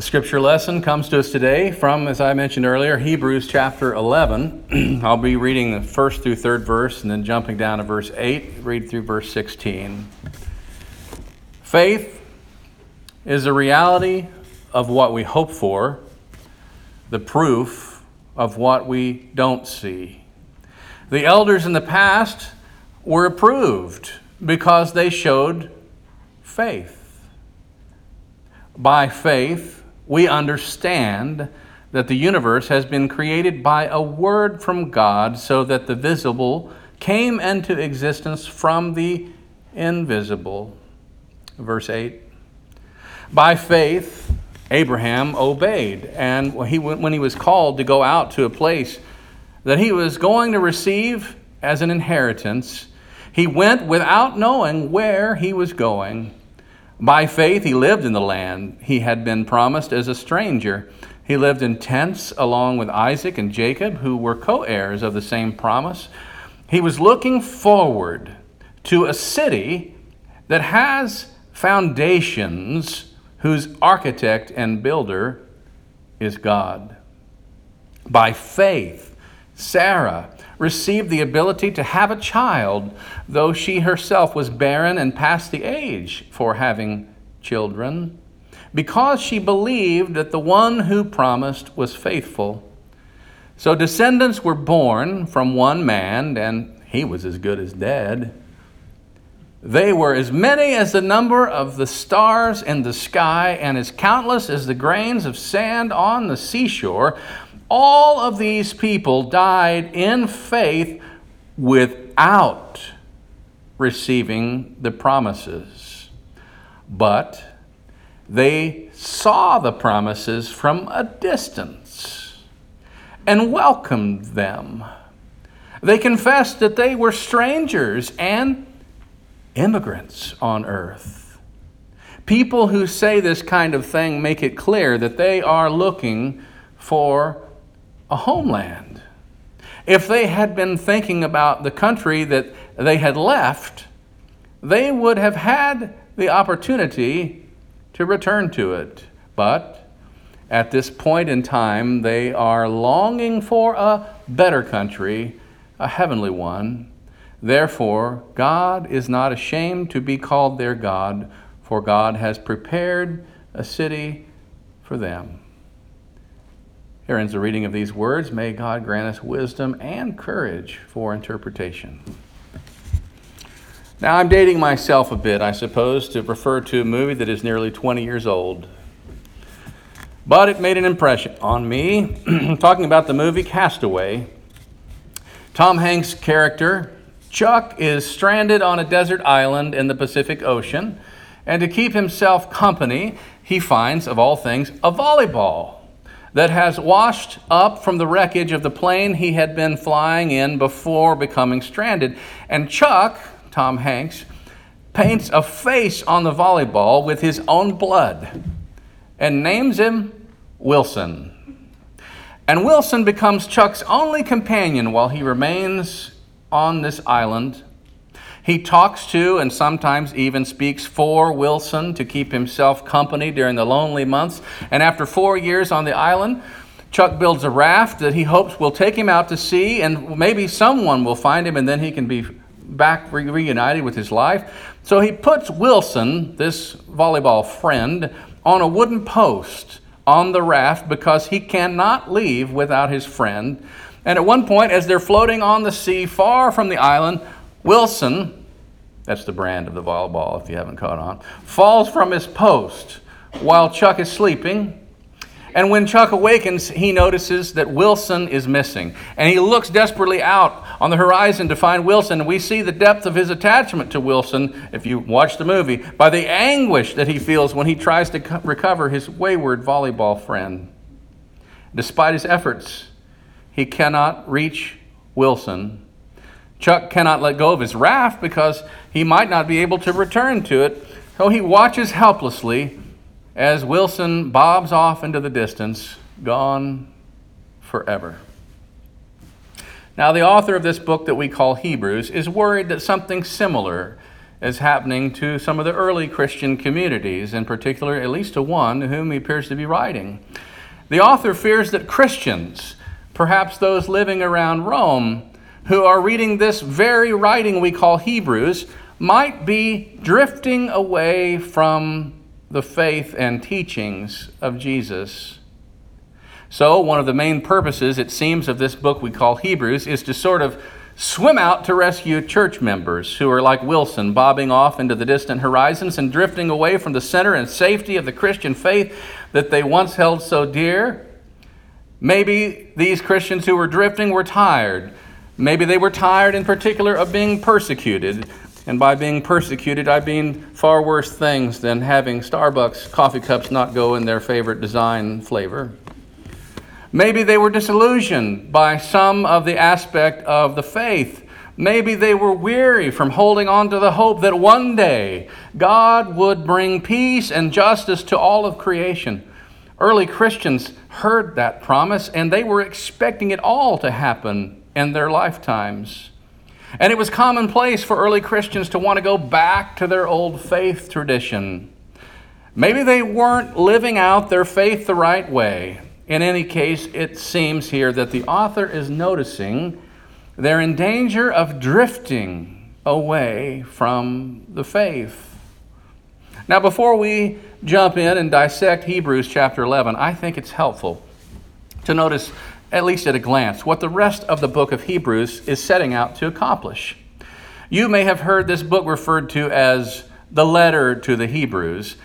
The scripture lesson comes to us today from, as I mentioned earlier, Hebrews chapter 11. I'll be reading the first through third verse and then jumping down to verse 8, read through verse 16. Faith is a reality of what we hope for, the proof of what we don't see. The elders in the past were approved because they showed faith. By faith, we understand that the universe has been created by a word from God so that the visible came into existence from the invisible. Verse 8. By faith, Abraham obeyed, and he, when he was called to go out to a place that he was going to receive as an inheritance, he went without knowing where he was going. By faith, he lived in the land he had been promised as a stranger. He lived in tents along with Isaac and Jacob, who were co heirs of the same promise. He was looking forward to a city that has foundations, whose architect and builder is God. By faith, Sarah received the ability to have a child, though she herself was barren and past the age for having children, because she believed that the one who promised was faithful. So descendants were born from one man, and he was as good as dead. They were as many as the number of the stars in the sky, and as countless as the grains of sand on the seashore. All of these people died in faith without receiving the promises. But they saw the promises from a distance and welcomed them. They confessed that they were strangers and immigrants on earth. People who say this kind of thing make it clear that they are looking for a homeland. If they had been thinking about the country that they had left, they would have had the opportunity to return to it. But at this point in time, they are longing for a better country, a heavenly one. Therefore, God is not ashamed to be called their God, for God has prepared a city for them. Here ends the reading of these words. May God grant us wisdom and courage for interpretation. Now, I'm dating myself a bit, I suppose, to refer to a movie that is nearly 20 years old. But it made an impression on me. Talking about the movie Castaway, Tom Hanks' character, Chuck, is stranded on a desert island in the Pacific Ocean, and to keep himself company, he finds, of all things, a volleyball that has washed up from the wreckage of the plane he had been flying in before becoming stranded. And Chuck, Tom Hanks, paints a face on the volleyball with his own blood and names him Wilson. And Wilson becomes Chuck's only companion while he remains on this island he talks to and sometimes even speaks for Wilson to keep himself company during the lonely months. And after four years on the island, Chuck builds a raft that he hopes will take him out to sea, and maybe someone will find him, and then he can be back re- reunited with his life. So he puts Wilson, this volleyball friend, on a wooden post on the raft because he cannot leave without his friend. And at one point, as they're floating on the sea far from the island, Wilson, that's the brand of the volleyball if you haven't caught on, falls from his post while Chuck is sleeping. And when Chuck awakens, he notices that Wilson is missing. And he looks desperately out on the horizon to find Wilson. And we see the depth of his attachment to Wilson, if you watch the movie, by the anguish that he feels when he tries to co- recover his wayward volleyball friend. Despite his efforts, he cannot reach Wilson Chuck cannot let go of his raft because he might not be able to return to it, so he watches helplessly as Wilson bobs off into the distance, gone forever. Now, the author of this book that we call Hebrews is worried that something similar is happening to some of the early Christian communities, in particular, at least to one to whom he appears to be writing. The author fears that Christians, perhaps those living around Rome, who are reading this very writing we call Hebrews, might be drifting away from the faith and teachings of Jesus. So, one of the main purposes, it seems, of this book we call Hebrews is to sort of swim out to rescue church members who are like Wilson, bobbing off into the distant horizons and drifting away from the center and safety of the Christian faith that they once held so dear. Maybe these Christians who were drifting were tired. Maybe they were tired in particular of being persecuted. And by being persecuted, I mean far worse things than having Starbucks coffee cups not go in their favorite design flavor. Maybe they were disillusioned by some of the aspect of the faith. Maybe they were weary from holding on to the hope that one day God would bring peace and justice to all of creation. Early Christians heard that promise and they were expecting it all to happen in their lifetimes. And it was commonplace for early Christians to want to go back to their old faith tradition. Maybe they weren't living out their faith the right way. In any case, it seems here that the author is noticing they're in danger of drifting away from the faith. Now, before we jump in and dissect Hebrews chapter 11, I think it's helpful to notice, at least at a glance, what the rest of the book of Hebrews is setting out to accomplish. You may have heard this book referred to as the letter to the Hebrews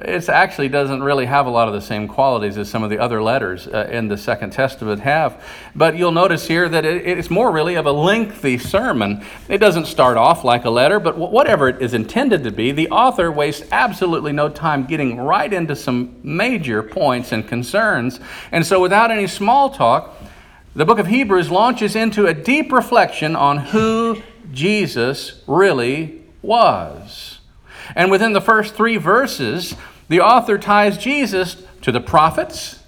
it actually doesn't really have a lot of the same qualities as some of the other letters uh, in the Second Testament have. But you'll notice here that it, it's more really of a lengthy sermon. It doesn't start off like a letter, but whatever it is intended to be, the author wastes absolutely no time getting right into some major points and concerns. And so, without any small talk, the book of Hebrews launches into a deep reflection on who Jesus really was. And within the first three verses, the author ties Jesus to the prophets.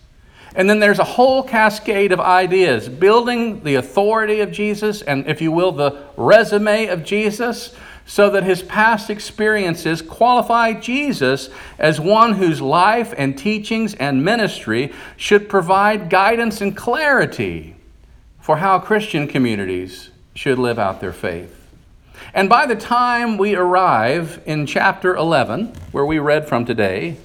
And then there's a whole cascade of ideas building the authority of Jesus and, if you will, the resume of Jesus so that his past experiences qualify Jesus as one whose life and teachings and ministry should provide guidance and clarity for how Christian communities should live out their faith. And by the time we arrive in chapter 11, where we read from today,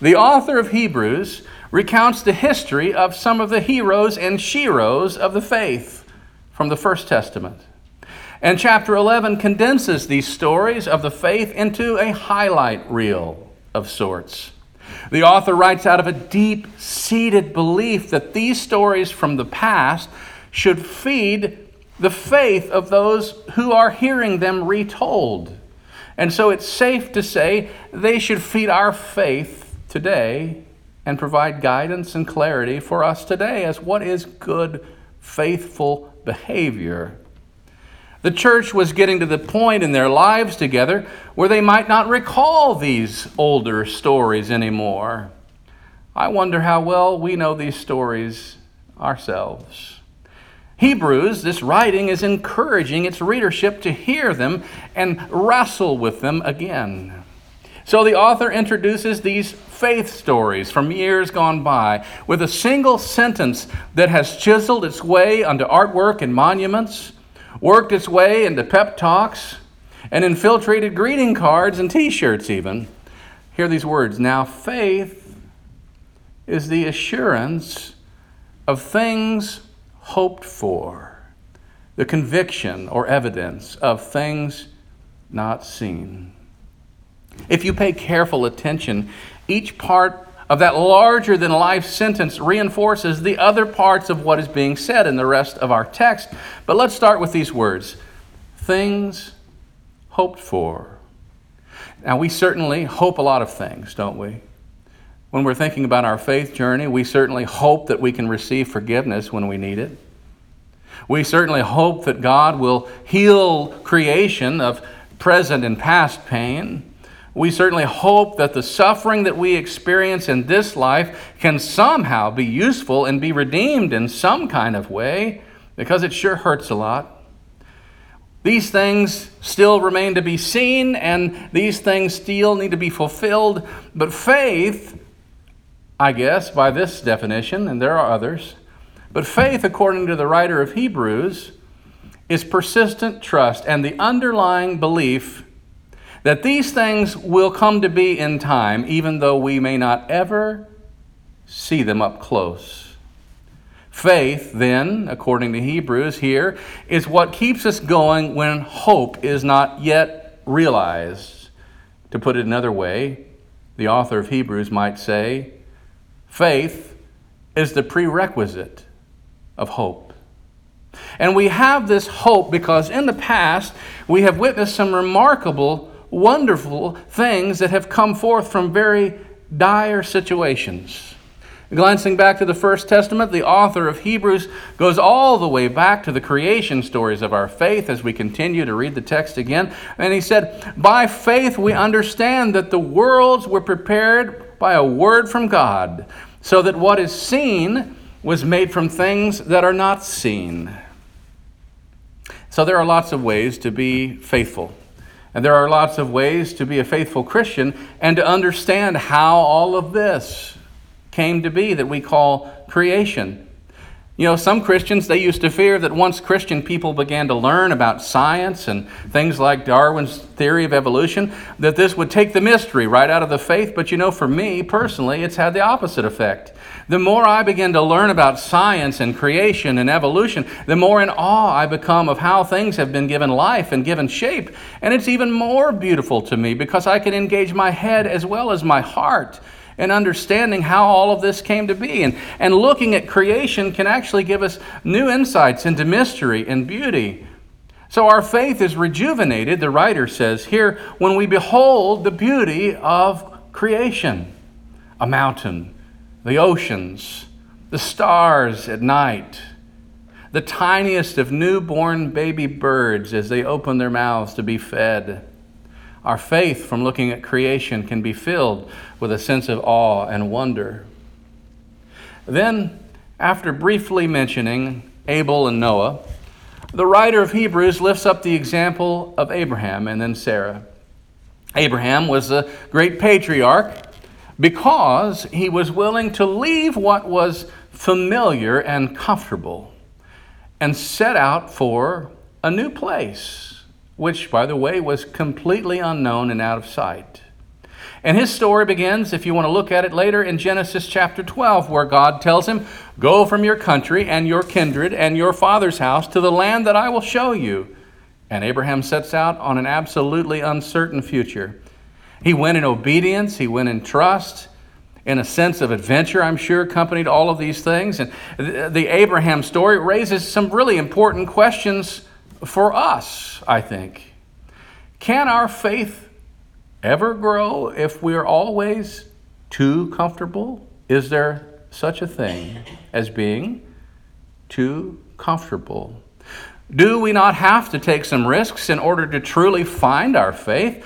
the author of Hebrews recounts the history of some of the heroes and sheroes of the faith from the First Testament. And chapter 11 condenses these stories of the faith into a highlight reel of sorts. The author writes out of a deep seated belief that these stories from the past should feed the faith of those who are hearing them retold. And so it's safe to say they should feed our faith today and provide guidance and clarity for us today as what is good, faithful behavior. The church was getting to the point in their lives together where they might not recall these older stories anymore. I wonder how well we know these stories ourselves. Hebrews, this writing is encouraging its readership to hear them and wrestle with them again. So the author introduces these faith stories from years gone by with a single sentence that has chiseled its way onto artwork and monuments, worked its way into pep talks, and infiltrated greeting cards and t shirts, even. Hear these words Now, faith is the assurance of things hoped for, the conviction or evidence of things not seen. If you pay careful attention, each part of that larger than life sentence reinforces the other parts of what is being said in the rest of our text. But let's start with these words things hoped for. Now, we certainly hope a lot of things, don't we? When we're thinking about our faith journey, we certainly hope that we can receive forgiveness when we need it. We certainly hope that God will heal creation of present and past pain. We certainly hope that the suffering that we experience in this life can somehow be useful and be redeemed in some kind of way because it sure hurts a lot. These things still remain to be seen, and these things still need to be fulfilled. But faith, I guess, by this definition, and there are others, but faith, according to the writer of Hebrews, is persistent trust and the underlying belief that these things will come to be in time, even though we may not ever see them up close. Faith, then, according to Hebrews here, is what keeps us going when hope is not yet realized. To put it another way, the author of Hebrews might say, faith is the prerequisite of hope. And we have this hope because in the past we have witnessed some remarkable, wonderful things that have come forth from very dire situations. Glancing back to the First Testament, the author of Hebrews goes all the way back to the creation stories of our faith as we continue to read the text again. And he said, By faith we understand that the worlds were prepared by a word from God, so that what is seen was made from things that are not seen. So there are lots of ways to be faithful. And there are lots of ways to be a faithful Christian and to understand how all of this came to be that we call creation. You know, some Christians, they used to fear that once Christian people began to learn about science and things like Darwin's theory of evolution, that this would take the mystery right out of the faith. But you know, for me personally, it's had the opposite effect. The more I begin to learn about science and creation and evolution, the more in awe I become of how things have been given life and given shape. And it's even more beautiful to me because I can engage my head as well as my heart and understanding how all of this came to be. And, and looking at creation can actually give us new insights into mystery and beauty. So our faith is rejuvenated, the writer says here, when we behold the beauty of creation a mountain, the oceans, the stars at night, the tiniest of newborn baby birds as they open their mouths to be fed our faith from looking at creation can be filled with a sense of awe and wonder. Then, after briefly mentioning Abel and Noah, the writer of Hebrews lifts up the example of Abraham and then Sarah. Abraham was a great patriarch because he was willing to leave what was familiar and comfortable and set out for a new place which, by the way, was completely unknown and out of sight. And his story begins, if you want to look at it later, in Genesis chapter 12, where God tells him, Go from your country and your kindred and your father's house to the land that I will show you. And Abraham sets out on an absolutely uncertain future. He went in obedience, he went in trust, in a sense of adventure, I'm sure, accompanied all of these things. And the Abraham story raises some really important questions for us, I think. Can our faith ever grow if we're always too comfortable? Is there such a thing as being too comfortable? Do we not have to take some risks in order to truly find our faith?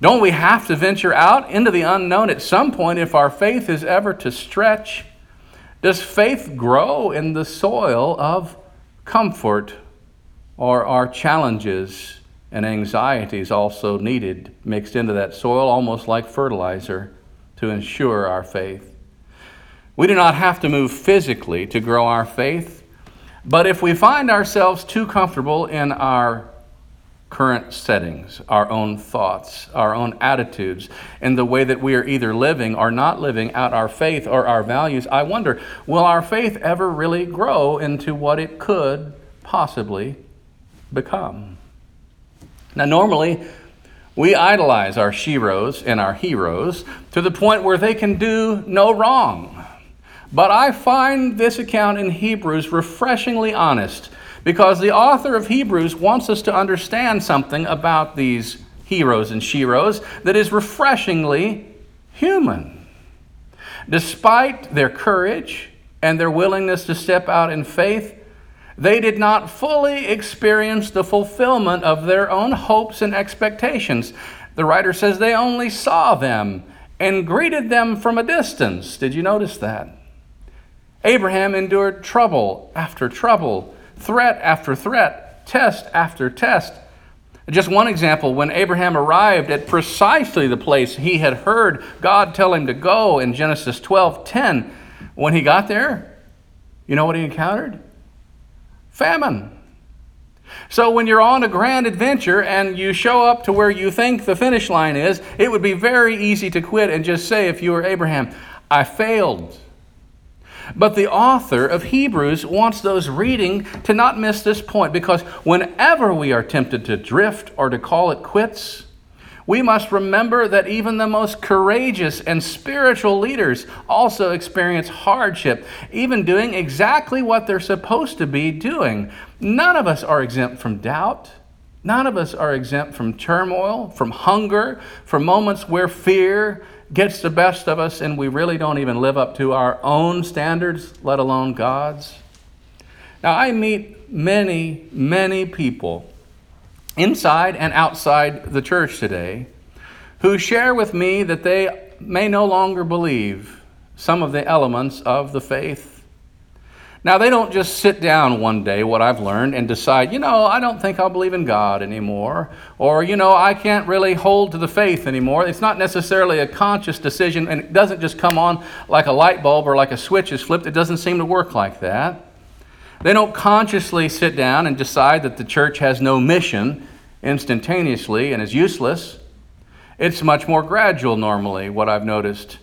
Don't we have to venture out into the unknown at some point if our faith is ever to stretch? Does faith grow in the soil of comfort or are challenges and anxieties also needed mixed into that soil, almost like fertilizer, to ensure our faith? We do not have to move physically to grow our faith, but if we find ourselves too comfortable in our current settings, our own thoughts, our own attitudes, in the way that we are either living or not living out our faith or our values, I wonder will our faith ever really grow into what it could possibly become. Now, normally, we idolize our sheroes and our heroes to the point where they can do no wrong. But I find this account in Hebrews refreshingly honest because the author of Hebrews wants us to understand something about these heroes and sheroes that is refreshingly human. Despite their courage and their willingness to step out in faith, they did not fully experience the fulfillment of their own hopes and expectations. The writer says they only saw them and greeted them from a distance. Did you notice that? Abraham endured trouble after trouble, threat after threat, test after test. Just one example when Abraham arrived at precisely the place he had heard God tell him to go in Genesis 12 10, when he got there, you know what he encountered? Famine. So when you're on a grand adventure and you show up to where you think the finish line is, it would be very easy to quit and just say, if you were Abraham, I failed. But the author of Hebrews wants those reading to not miss this point because whenever we are tempted to drift or to call it quits, we must remember that even the most courageous and spiritual leaders also experience hardship, even doing exactly what they're supposed to be doing. None of us are exempt from doubt. None of us are exempt from turmoil, from hunger, from moments where fear gets the best of us and we really don't even live up to our own standards, let alone God's. Now, I meet many, many people inside and outside the church today who share with me that they may no longer believe some of the elements of the faith. Now, they don't just sit down one day, what I've learned, and decide, you know, I don't think I'll believe in God anymore, or, you know, I can't really hold to the faith anymore. It's not necessarily a conscious decision, and it doesn't just come on like a light bulb or like a switch is flipped. It doesn't seem to work like that. They don't consciously sit down and decide that the church has no mission instantaneously and is useless. It's much more gradual, normally, what I've noticed.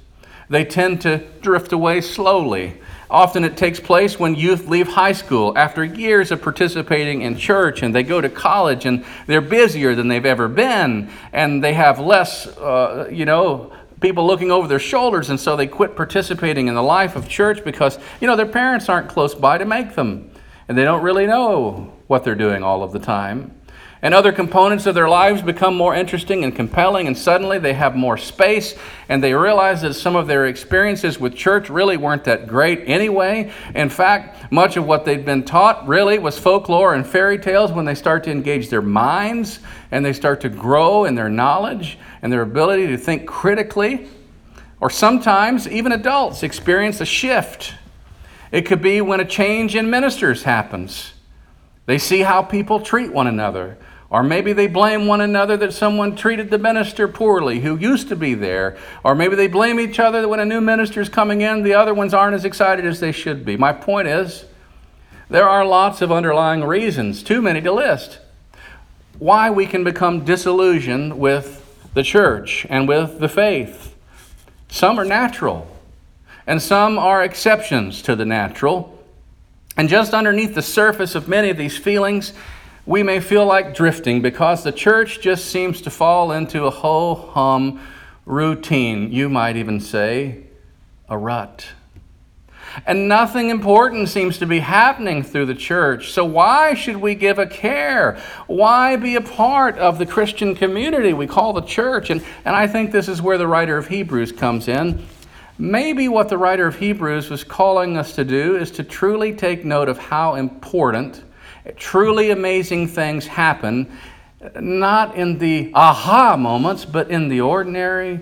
They tend to drift away slowly. Often it takes place when youth leave high school after years of participating in church and they go to college and they're busier than they've ever been and they have less, uh, you know, people looking over their shoulders and so they quit participating in the life of church because, you know, their parents aren't close by to make them. And they don't really know what they're doing all of the time and other components of their lives become more interesting and compelling, and suddenly they have more space, and they realize that some of their experiences with church really weren't that great anyway. In fact, much of what they'd been taught really was folklore and fairy tales when they start to engage their minds and they start to grow in their knowledge and their ability to think critically. Or sometimes even adults experience a shift. It could be when a change in ministers happens. They see how people treat one another. Or maybe they blame one another that someone treated the minister poorly who used to be there. Or maybe they blame each other that when a new minister is coming in, the other ones aren't as excited as they should be. My point is, there are lots of underlying reasons, too many to list, why we can become disillusioned with the church and with the faith. Some are natural, and some are exceptions to the natural. And just underneath the surface of many of these feelings, we may feel like drifting because the church just seems to fall into a ho hum routine. You might even say a rut. And nothing important seems to be happening through the church. So, why should we give a care? Why be a part of the Christian community we call the church? And, and I think this is where the writer of Hebrews comes in. Maybe what the writer of Hebrews was calling us to do is to truly take note of how important Truly amazing things happen, not in the aha moments, but in the ordinary,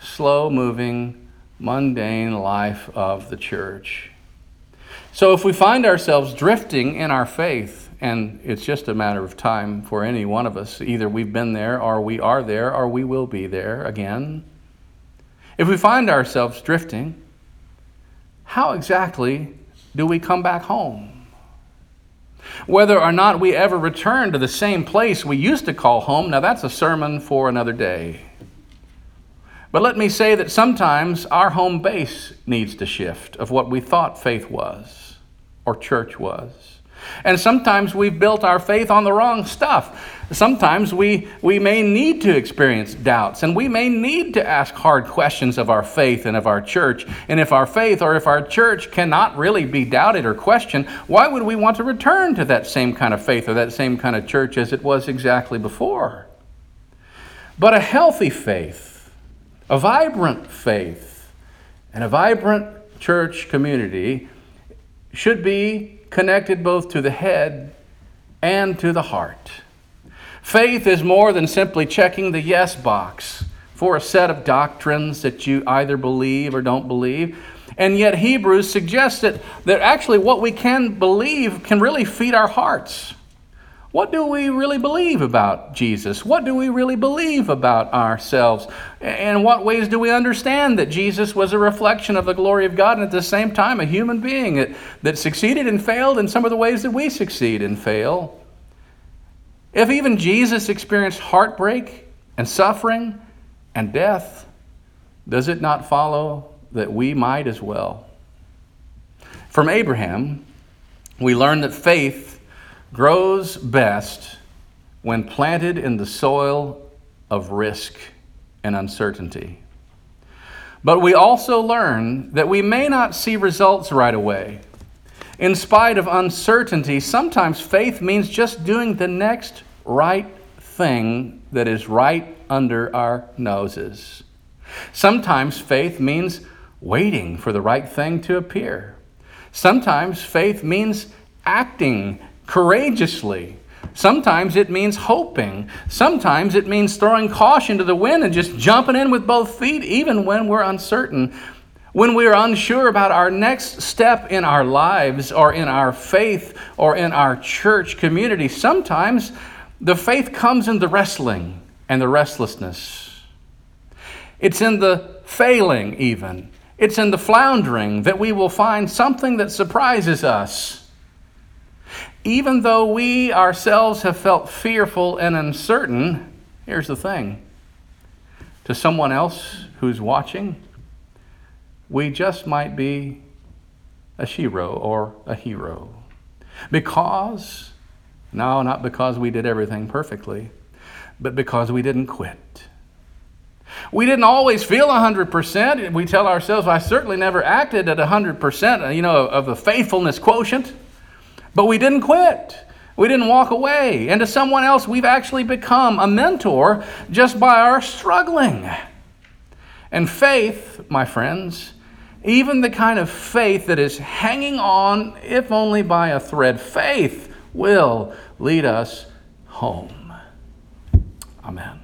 slow moving, mundane life of the church. So if we find ourselves drifting in our faith, and it's just a matter of time for any one of us, either we've been there, or we are there, or we will be there again. If we find ourselves drifting, how exactly do we come back home? Whether or not we ever return to the same place we used to call home, now that's a sermon for another day. But let me say that sometimes our home base needs to shift of what we thought faith was or church was. And sometimes we've built our faith on the wrong stuff. Sometimes we, we may need to experience doubts and we may need to ask hard questions of our faith and of our church. And if our faith or if our church cannot really be doubted or questioned, why would we want to return to that same kind of faith or that same kind of church as it was exactly before? But a healthy faith, a vibrant faith, and a vibrant church community should be connected both to the head and to the heart. Faith is more than simply checking the yes box for a set of doctrines that you either believe or don't believe. And yet, Hebrews suggests that, that actually what we can believe can really feed our hearts. What do we really believe about Jesus? What do we really believe about ourselves? And what ways do we understand that Jesus was a reflection of the glory of God and at the same time a human being that, that succeeded and failed in some of the ways that we succeed and fail? If even Jesus experienced heartbreak and suffering and death, does it not follow that we might as well? From Abraham, we learn that faith grows best when planted in the soil of risk and uncertainty. But we also learn that we may not see results right away. In spite of uncertainty, sometimes faith means just doing the next right thing that is right under our noses. Sometimes faith means waiting for the right thing to appear. Sometimes faith means acting courageously. Sometimes it means hoping. Sometimes it means throwing caution to the wind and just jumping in with both feet, even when we're uncertain. When we're unsure about our next step in our lives or in our faith or in our church community, sometimes the faith comes in the wrestling and the restlessness. It's in the failing, even. It's in the floundering that we will find something that surprises us even though we ourselves have felt fearful and uncertain, here's the thing to someone else who's watching, we just might be a shero or a hero. Because, no, not because we did everything perfectly, but because we didn't quit. We didn't always feel 100%. We tell ourselves, I certainly never acted at 100%, you know, of the faithfulness quotient. But we didn't quit. We didn't walk away. And to someone else, we've actually become a mentor just by our struggling. And faith, my friends, even the kind of faith that is hanging on, if only by a thread, faith will lead us home. Amen.